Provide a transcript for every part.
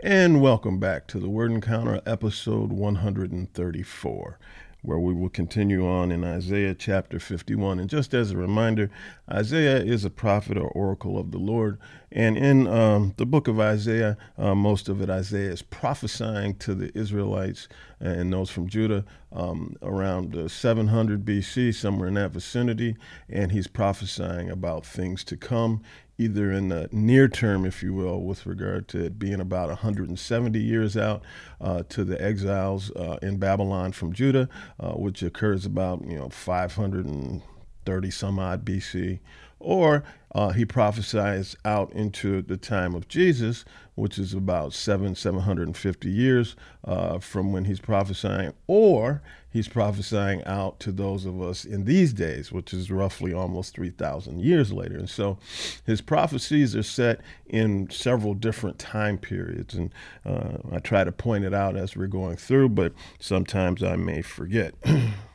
And welcome back to the Word Encounter, episode 134, where we will continue on in Isaiah chapter 51. And just as a reminder, Isaiah is a prophet or oracle of the Lord. And in um, the book of Isaiah, uh, most of it, Isaiah is prophesying to the Israelites and those from Judah um, around uh, 700 BC, somewhere in that vicinity. And he's prophesying about things to come either in the near term, if you will, with regard to it being about 170 years out uh, to the exiles uh, in Babylon from Judah, uh, which occurs about you know 530 some odd BC, or uh, he prophesies out into the time of Jesus, which is about seven, 750 years uh, from when he's prophesying, or he's prophesying out to those of us in these days, which is roughly almost 3,000 years later. And so his prophecies are set in several different time periods. And uh, I try to point it out as we're going through, but sometimes I may forget.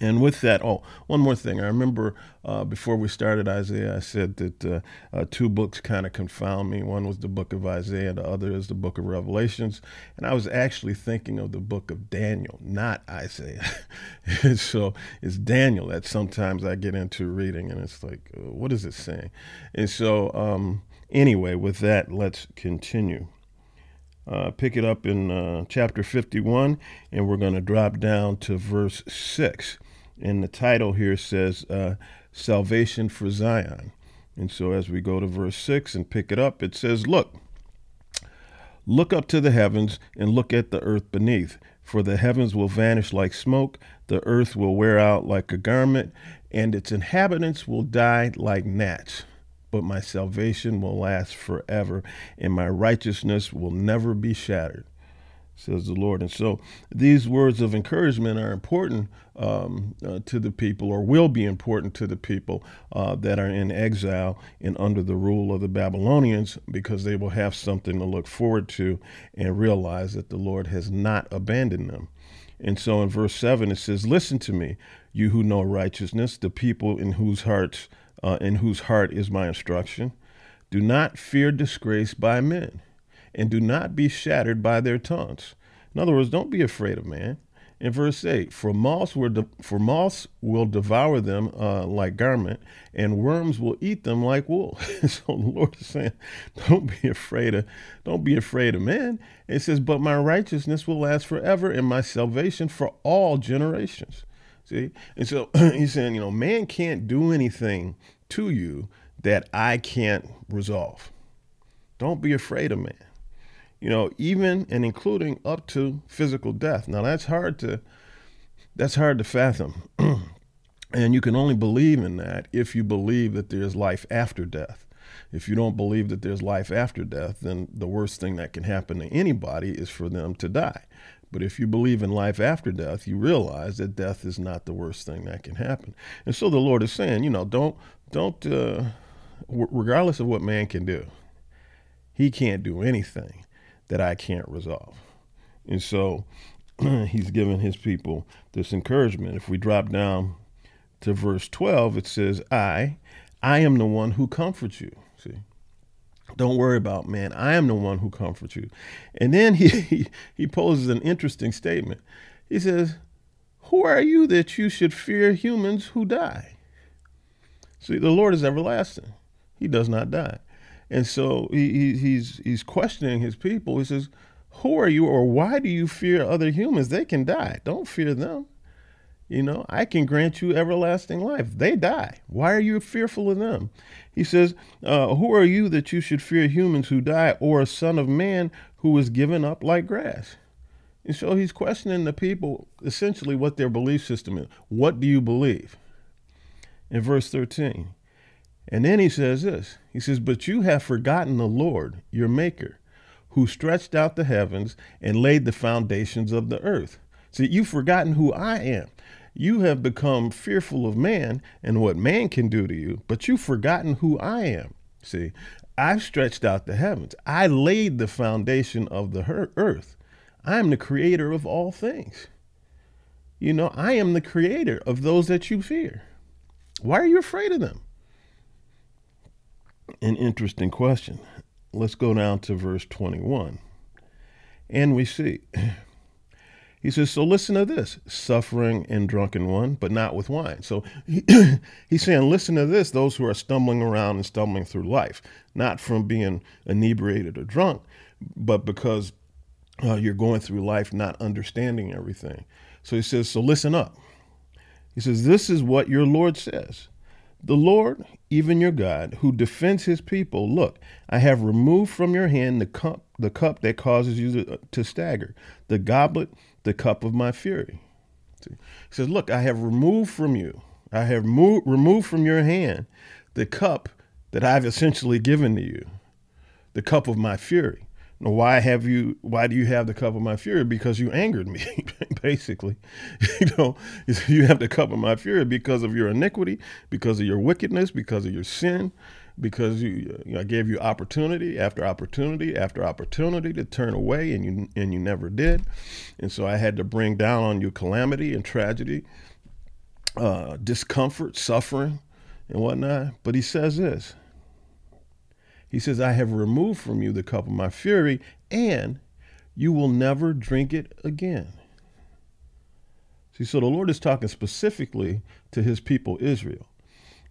And with that, oh, one more thing. I remember uh, before we started Isaiah, I said that uh, uh, two books kind of confound me. One was the book of Isaiah, the other is the book of Revelations. And I was actually thinking of the book of Daniel, not Isaiah. so it's Daniel that sometimes I get into reading, and it's like, uh, what is it saying? And so, um, anyway, with that, let's continue uh, pick it up in uh, chapter 51, and we're going to drop down to verse 6. And the title here says uh, Salvation for Zion. And so as we go to verse 6 and pick it up, it says, Look, look up to the heavens and look at the earth beneath. For the heavens will vanish like smoke, the earth will wear out like a garment, and its inhabitants will die like gnats but my salvation will last forever, and my righteousness will never be shattered, says the Lord. And so these words of encouragement are important um, uh, to the people, or will be important to the people uh, that are in exile and under the rule of the Babylonians, because they will have something to look forward to and realize that the Lord has not abandoned them. And so in verse 7, it says, Listen to me, you who know righteousness, the people in whose hearts uh, in whose heart is my instruction. Do not fear disgrace by men, and do not be shattered by their taunts. In other words, don't be afraid of man. In verse 8, for moths, de- for moths will devour them uh, like garment, and worms will eat them like wool. so the Lord is saying, don't be afraid of, don't be afraid of man. It says, but my righteousness will last forever, and my salvation for all generations. See? And so he's saying, you know, man can't do anything to you that I can't resolve. Don't be afraid of man. You know, even and including up to physical death. Now that's hard to that's hard to fathom. and you can only believe in that if you believe that there's life after death. If you don't believe that there's life after death, then the worst thing that can happen to anybody is for them to die. But if you believe in life after death, you realize that death is not the worst thing that can happen. And so the Lord is saying, you know, don't don't uh, w- regardless of what man can do, he can't do anything that I can't resolve. And so he's giving his people this encouragement. If we drop down to verse 12, it says, I, I am the one who comforts you. Don't worry about man. I am the one who comforts you. And then he, he, he poses an interesting statement. He says, Who are you that you should fear humans who die? See, the Lord is everlasting. He does not die. And so he, he, he's he's questioning his people. He says, Who are you or why do you fear other humans? They can die. Don't fear them. You know, I can grant you everlasting life. They die. Why are you fearful of them? He says, uh, Who are you that you should fear humans who die, or a son of man who is given up like grass? And so he's questioning the people essentially what their belief system is. What do you believe? In verse 13. And then he says this He says, But you have forgotten the Lord, your Maker, who stretched out the heavens and laid the foundations of the earth. See, you've forgotten who I am. You have become fearful of man and what man can do to you, but you've forgotten who I am. See, I've stretched out the heavens. I laid the foundation of the earth. I'm the creator of all things. You know, I am the creator of those that you fear. Why are you afraid of them? An interesting question. let's go down to verse 21. And we see, he says, So listen to this suffering and drunken one, but not with wine. So he, he's saying, Listen to this, those who are stumbling around and stumbling through life, not from being inebriated or drunk, but because uh, you're going through life not understanding everything. So he says, So listen up. He says, This is what your Lord says. The Lord, even your God, who defends his people, look, I have removed from your hand the cup, the cup that causes you to, to stagger, the goblet, the cup of my fury. See? He says, Look, I have removed from you, I have moved, removed from your hand the cup that I've essentially given to you, the cup of my fury. Now, why have you? Why do you have the cup of my fury? Because you angered me, basically. You know, you have the cup of my fury because of your iniquity, because of your wickedness, because of your sin, because you, you know, I gave you opportunity after opportunity after opportunity to turn away, and you and you never did, and so I had to bring down on you calamity and tragedy, uh, discomfort, suffering, and whatnot. But he says this. He says, I have removed from you the cup of my fury, and you will never drink it again. See, so the Lord is talking specifically to his people, Israel.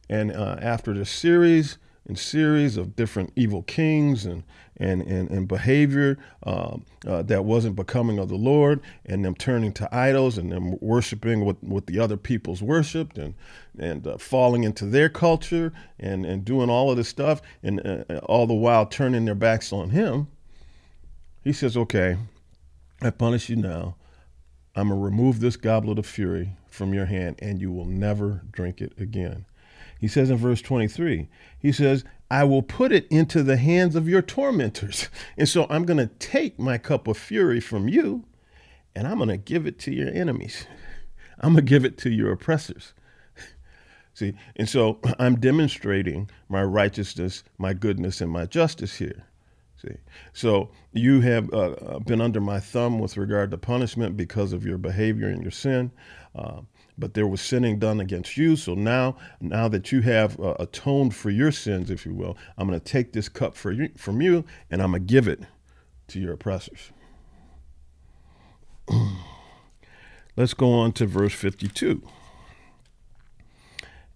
And uh, after the series and series of different evil kings and and and, and behavior um, uh, that wasn't becoming of the Lord, and them turning to idols and them worshiping what, what the other peoples worshipped, and and uh, falling into their culture and and doing all of this stuff, and uh, all the while turning their backs on Him. He says, "Okay, I punish you now. I'm gonna remove this goblet of fury from your hand, and you will never drink it again." He says in verse 23, he says, I will put it into the hands of your tormentors. And so I'm going to take my cup of fury from you and I'm going to give it to your enemies. I'm going to give it to your oppressors. See, and so I'm demonstrating my righteousness, my goodness, and my justice here. See, so you have uh, uh been under my thumb with regard to punishment because of your behavior and your sin. Uh, but there was sinning done against you. So now, now that you have uh, atoned for your sins, if you will, I'm going to take this cup for you, from you and I'm going to give it to your oppressors. Let's go on to verse 52.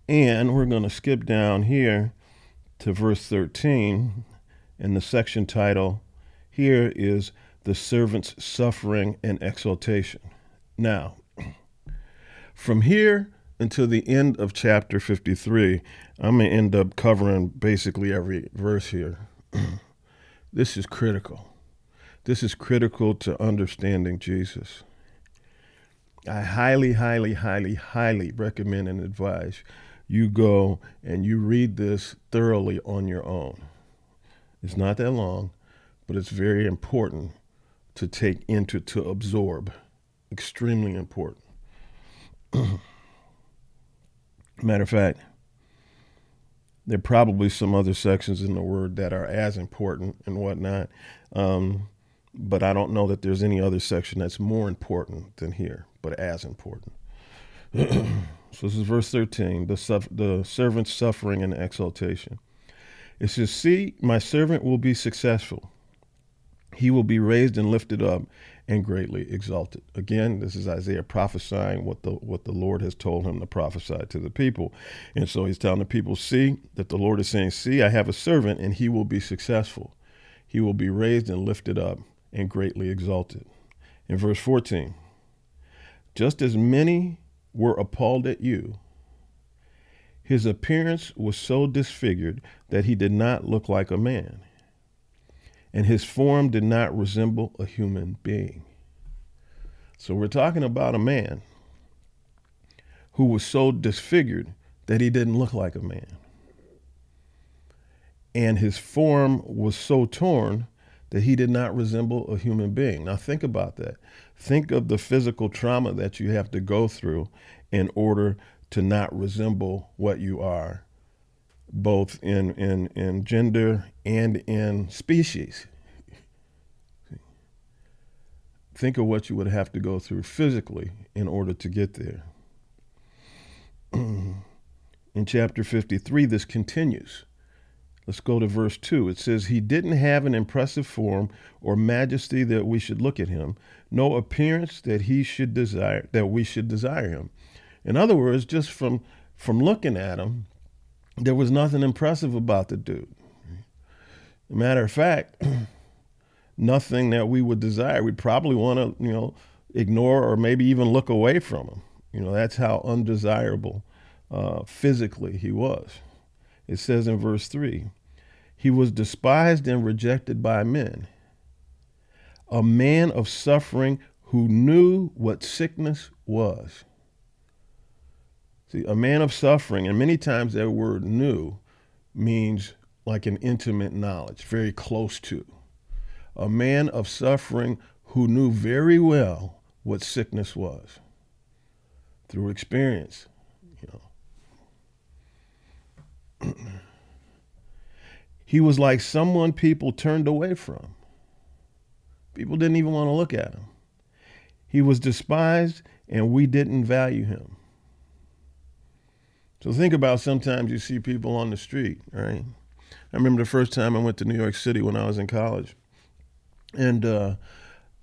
And we're going to skip down here to verse 13, in the section title here is The Servant's Suffering and Exaltation. Now, from here until the end of chapter 53, I'm going to end up covering basically every verse here. this is critical. This is critical to understanding Jesus. I highly, highly, highly, highly recommend and advise you go and you read this thoroughly on your own. It's not that long, but it's very important to take into, to absorb. Extremely important. Matter of fact, there are probably some other sections in the word that are as important and whatnot. Um, but I don't know that there's any other section that's more important than here, but as important. so this is verse 13 the, suf- the servant's suffering and exaltation. It says, See, my servant will be successful. He will be raised and lifted up and greatly exalted. Again, this is Isaiah prophesying what the what the Lord has told him to prophesy to the people. And so he's telling the people, see that the Lord is saying, see, I have a servant and he will be successful. He will be raised and lifted up and greatly exalted. In verse 14, just as many were appalled at you, his appearance was so disfigured that he did not look like a man and his form did not resemble a human being. So we're talking about a man who was so disfigured that he didn't look like a man. And his form was so torn that he did not resemble a human being. Now, think about that. Think of the physical trauma that you have to go through in order to not resemble what you are both in, in, in gender and in species. Think of what you would have to go through physically in order to get there. in chapter 53, this continues. Let's go to verse 2. It says, He didn't have an impressive form or majesty that we should look at him, no appearance that he should desire that we should desire him. In other words, just from from looking at him, there was nothing impressive about the dude. Matter of fact, nothing that we would desire. We'd probably want to, you know, ignore or maybe even look away from him. You know, that's how undesirable uh, physically he was. It says in verse 3 He was despised and rejected by men, a man of suffering who knew what sickness was. See, a man of suffering, and many times that word knew means like an intimate knowledge, very close to. A man of suffering who knew very well what sickness was through experience, you know. he was like someone people turned away from. People didn't even want to look at him. He was despised and we didn't value him. So think about sometimes you see people on the street, right? I remember the first time I went to New York City when I was in college, and uh,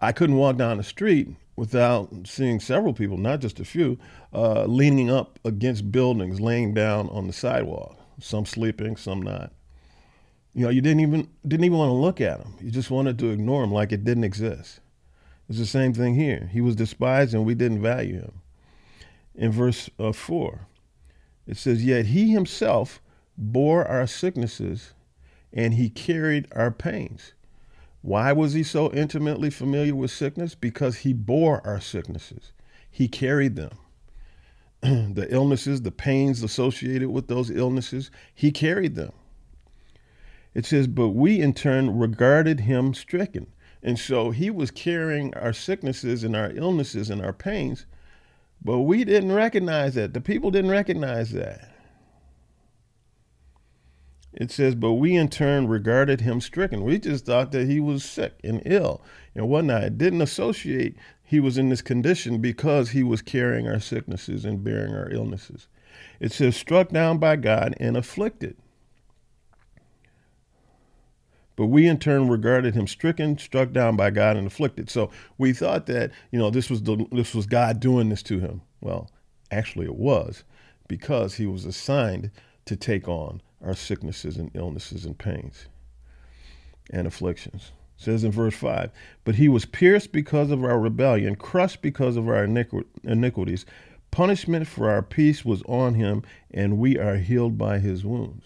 I couldn't walk down the street without seeing several people, not just a few, uh, leaning up against buildings, laying down on the sidewalk. Some sleeping, some not. You know, you didn't even didn't even want to look at them. You just wanted to ignore them like it didn't exist. It's the same thing here. He was despised, and we didn't value him. In verse uh, four, it says, Yet he himself bore our sicknesses and he carried our pains. Why was he so intimately familiar with sickness? Because he bore our sicknesses, he carried them. the illnesses, the pains associated with those illnesses, he carried them. It says, But we in turn regarded him stricken. And so he was carrying our sicknesses and our illnesses and our pains but we didn't recognize that. The people didn't recognize that. It says, but we in turn regarded him stricken. We just thought that he was sick and ill and whatnot. Didn't associate he was in this condition because he was carrying our sicknesses and bearing our illnesses. It says, struck down by God and afflicted. But we in turn regarded him stricken, struck down by God, and afflicted. So we thought that you know this was the, this was God doing this to him. Well, actually, it was because he was assigned to take on our sicknesses and illnesses and pains and afflictions. It says in verse 5 But he was pierced because of our rebellion, crushed because of our iniqu- iniquities. Punishment for our peace was on him, and we are healed by his wounds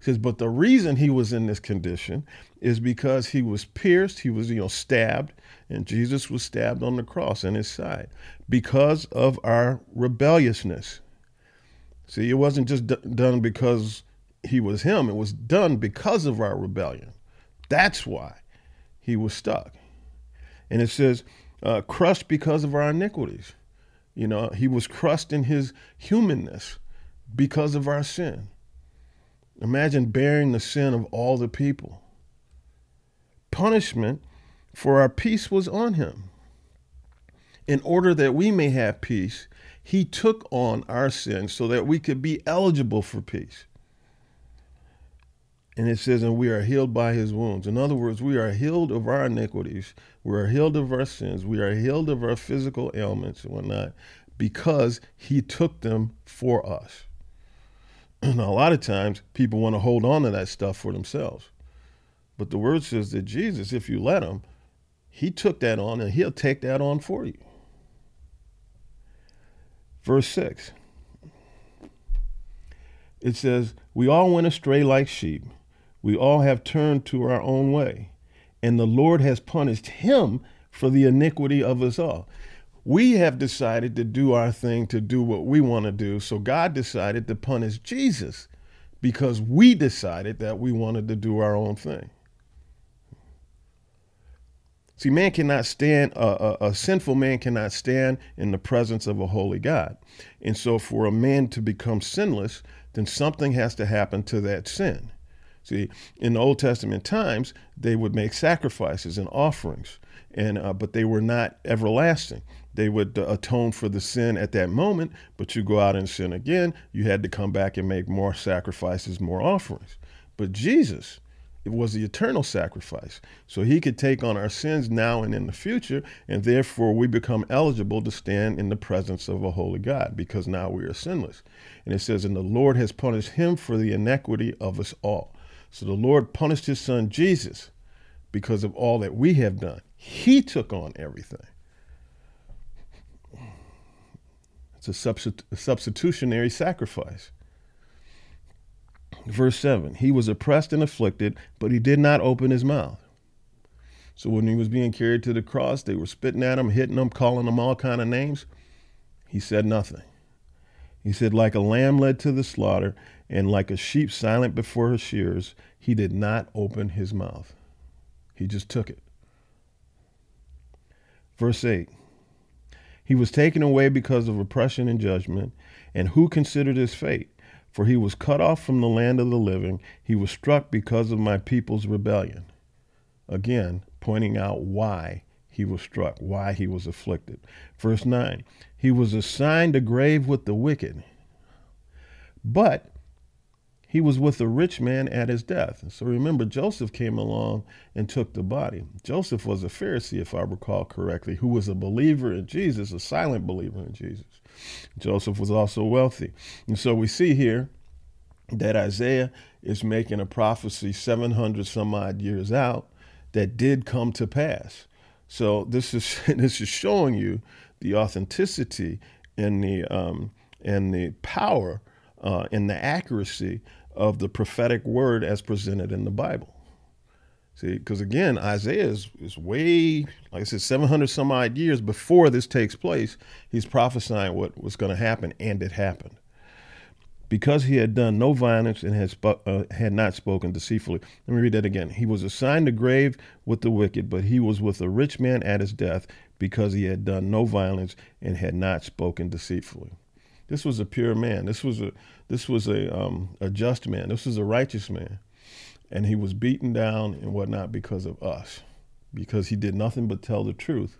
says, but the reason he was in this condition is because he was pierced, he was, you know, stabbed, and Jesus was stabbed on the cross in his side because of our rebelliousness. See, it wasn't just d- done because he was him, it was done because of our rebellion. That's why he was stuck. And it says, uh, crushed because of our iniquities. You know, he was crushed in his humanness because of our sin. Imagine bearing the sin of all the people. Punishment for our peace was on him. In order that we may have peace, he took on our sins so that we could be eligible for peace. And it says, and we are healed by his wounds. In other words, we are healed of our iniquities. We are healed of our sins. We are healed of our physical ailments and whatnot because he took them for us. Now, a lot of times people want to hold on to that stuff for themselves. But the word says that Jesus, if you let him, he took that on and he'll take that on for you. Verse 6 it says, We all went astray like sheep. We all have turned to our own way, and the Lord has punished him for the iniquity of us all we have decided to do our thing to do what we want to do. So God decided to punish Jesus because we decided that we wanted to do our own thing. See, man cannot stand, a, a, a, sinful man cannot stand in the presence of a holy God. And so, for a man to become sinless, then something has to happen to that sin. See, in the Old Testament times, they would make sacrifices and offerings, and uh, but they were not everlasting. They would uh, atone for the sin at that moment, but you go out and sin again, you had to come back and make more sacrifices, more offerings. But Jesus, it was the eternal sacrifice. So he could take on our sins now and in the future, and therefore we become eligible to stand in the presence of a holy God because now we are sinless. And it says, And the Lord has punished him for the iniquity of us all. So the Lord punished his son Jesus because of all that we have done. He took on everything. It's a, a substitutionary sacrifice. Verse 7 He was oppressed and afflicted, but he did not open his mouth. So when he was being carried to the cross, they were spitting at him, hitting him, calling him all kind of names. He said nothing. He said, like a lamb led to the slaughter, and like a sheep silent before her shears, he did not open his mouth. He just took it. Verse 8 He was taken away because of oppression and judgment, and who considered his fate? For he was cut off from the land of the living. He was struck because of my people's rebellion. Again, pointing out why he was struck, why he was afflicted. Verse 9 He was assigned a grave with the wicked, but he was with a rich man at his death. So remember, Joseph came along and took the body. Joseph was a Pharisee, if I recall correctly, who was a believer in Jesus, a silent believer in Jesus. Joseph was also wealthy. And so we see here that Isaiah is making a prophecy 700 some odd years out that did come to pass. So this is this is showing you the authenticity and the um, and the power uh, and the accuracy of the prophetic word as presented in the Bible. See, because again, Isaiah is, is way, like I said, 700 some odd years before this takes place. He's prophesying what was going to happen, and it happened. Because he had done no violence and had, sp- uh, had not spoken deceitfully. Let me read that again. He was assigned a grave with the wicked, but he was with a rich man at his death because he had done no violence and had not spoken deceitfully. This was a pure man. This was a this was a um, a just man. This was a righteous man and he was beaten down and whatnot because of us, because he did nothing but tell the truth.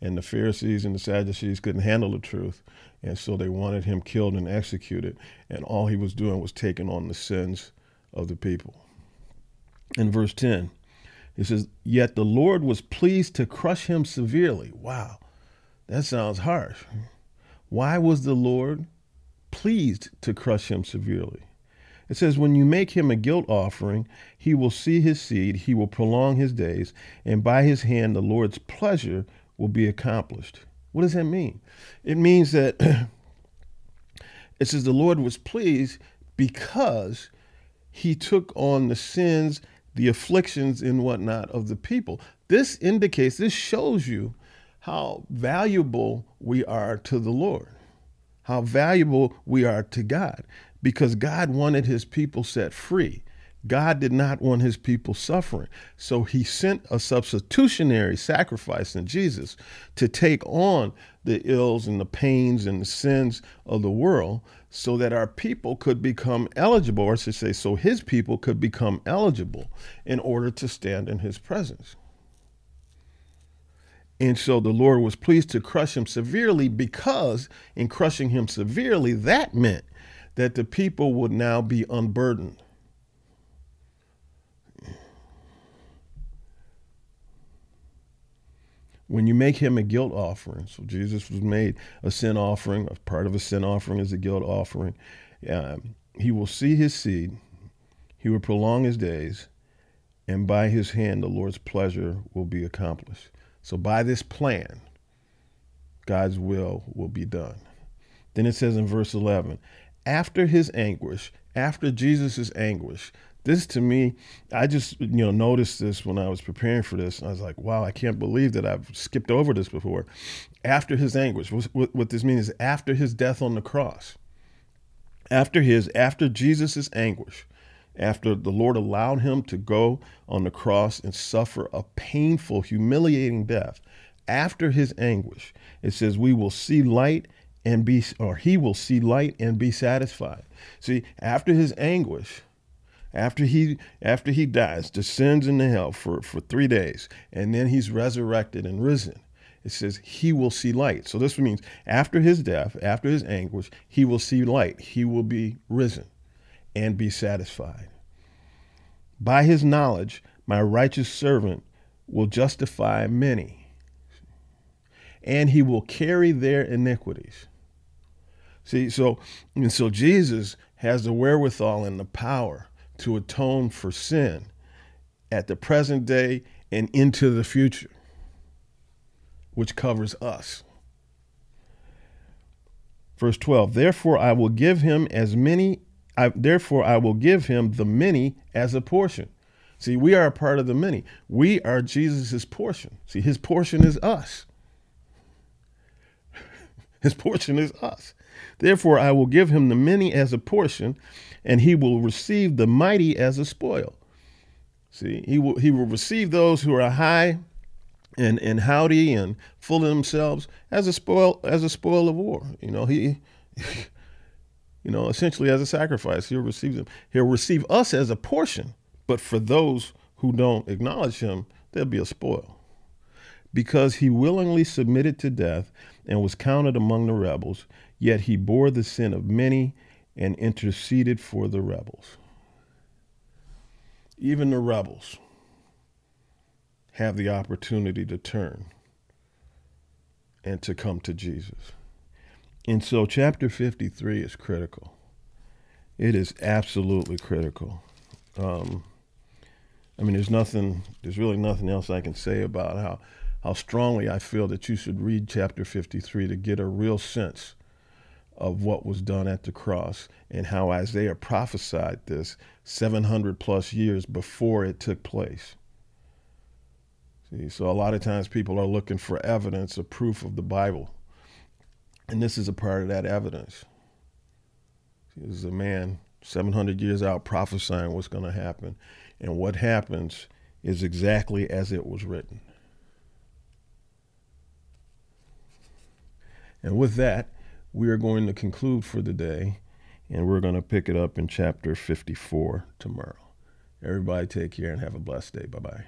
And the Pharisees and the Sadducees couldn't handle the truth, and so they wanted him killed and executed. And all he was doing was taking on the sins of the people. In verse 10, he says, Yet the Lord was pleased to crush him severely. Wow, that sounds harsh. Why was the Lord pleased to crush him severely? It says, When you make him a guilt offering, he will see his seed, he will prolong his days, and by his hand the Lord's pleasure will be accomplished. What does that mean? It means that it says the Lord was pleased because he took on the sins, the afflictions, and whatnot of the people. This indicates, this shows you how valuable we are to the Lord, how valuable we are to God because God wanted his people set free. God did not want his people suffering. So he sent a substitutionary sacrifice in Jesus to take on the ills and the pains and the sins of the world so that our people could become eligible, or I should say, so his people could become eligible in order to stand in his presence. And so the Lord was pleased to crush him severely because, in crushing him severely, that meant that the people would now be unburdened. When you make him a guilt offering, so Jesus was made a sin offering, a part of a sin offering is a guilt offering. Um, he will see his seed, he will prolong his days, and by his hand the Lord's pleasure will be accomplished. So by this plan, God's will will be done. Then it says in verse 11, after his anguish, after Jesus' anguish, this to me, I just you know noticed this when I was preparing for this. I was like, wow, I can't believe that I've skipped over this before. After his anguish, what, what this means is after his death on the cross, after his, after Jesus' anguish, after the Lord allowed him to go on the cross and suffer a painful, humiliating death, after his anguish, it says, we will see light and be, or he will see light and be satisfied. See, after his anguish, after he after he dies, descends into hell for, for three days, and then he's resurrected and risen. It says he will see light. So this means after his death, after his anguish, he will see light. He will be risen and be satisfied. By his knowledge, my righteous servant will justify many, and he will carry their iniquities. See, so and so Jesus has the wherewithal and the power to atone for sin at the present day and into the future, which covers us. Verse 12, therefore I will give him as many, I, therefore I will give him the many as a portion. See, we are a part of the many. We are Jesus' portion. See, his portion is us. His portion is us. Therefore, I will give him the many as a portion, and he will receive the mighty as a spoil. See, he will he will receive those who are high and, and howdy and full of themselves as a spoil as a spoil of war. You know, he you know, essentially as a sacrifice. He'll receive them. He'll receive us as a portion but for those who don't acknowledge him, there'll be a spoil. Because he willingly submitted to death and was counted among the rebels, yet he bore the sin of many and interceded for the rebels. Even the rebels have the opportunity to turn and to come to Jesus. And so, chapter 53 is critical. It is absolutely critical. Um, I mean, there's nothing, there's really nothing else I can say about how, how strongly I feel that you should read chapter 53 to get a real sense of what was done at the cross and how Isaiah prophesied this 700 plus years before it took place. See, so a lot of times people are looking for evidence or proof of the Bible. And this is a part of that evidence. This is a man 700 years out prophesying what's going to happen. And what happens is exactly as it was written. And with that, we are going to conclude for the day, and we're going to pick it up in chapter 54 tomorrow. Everybody take care and have a blessed day. Bye bye.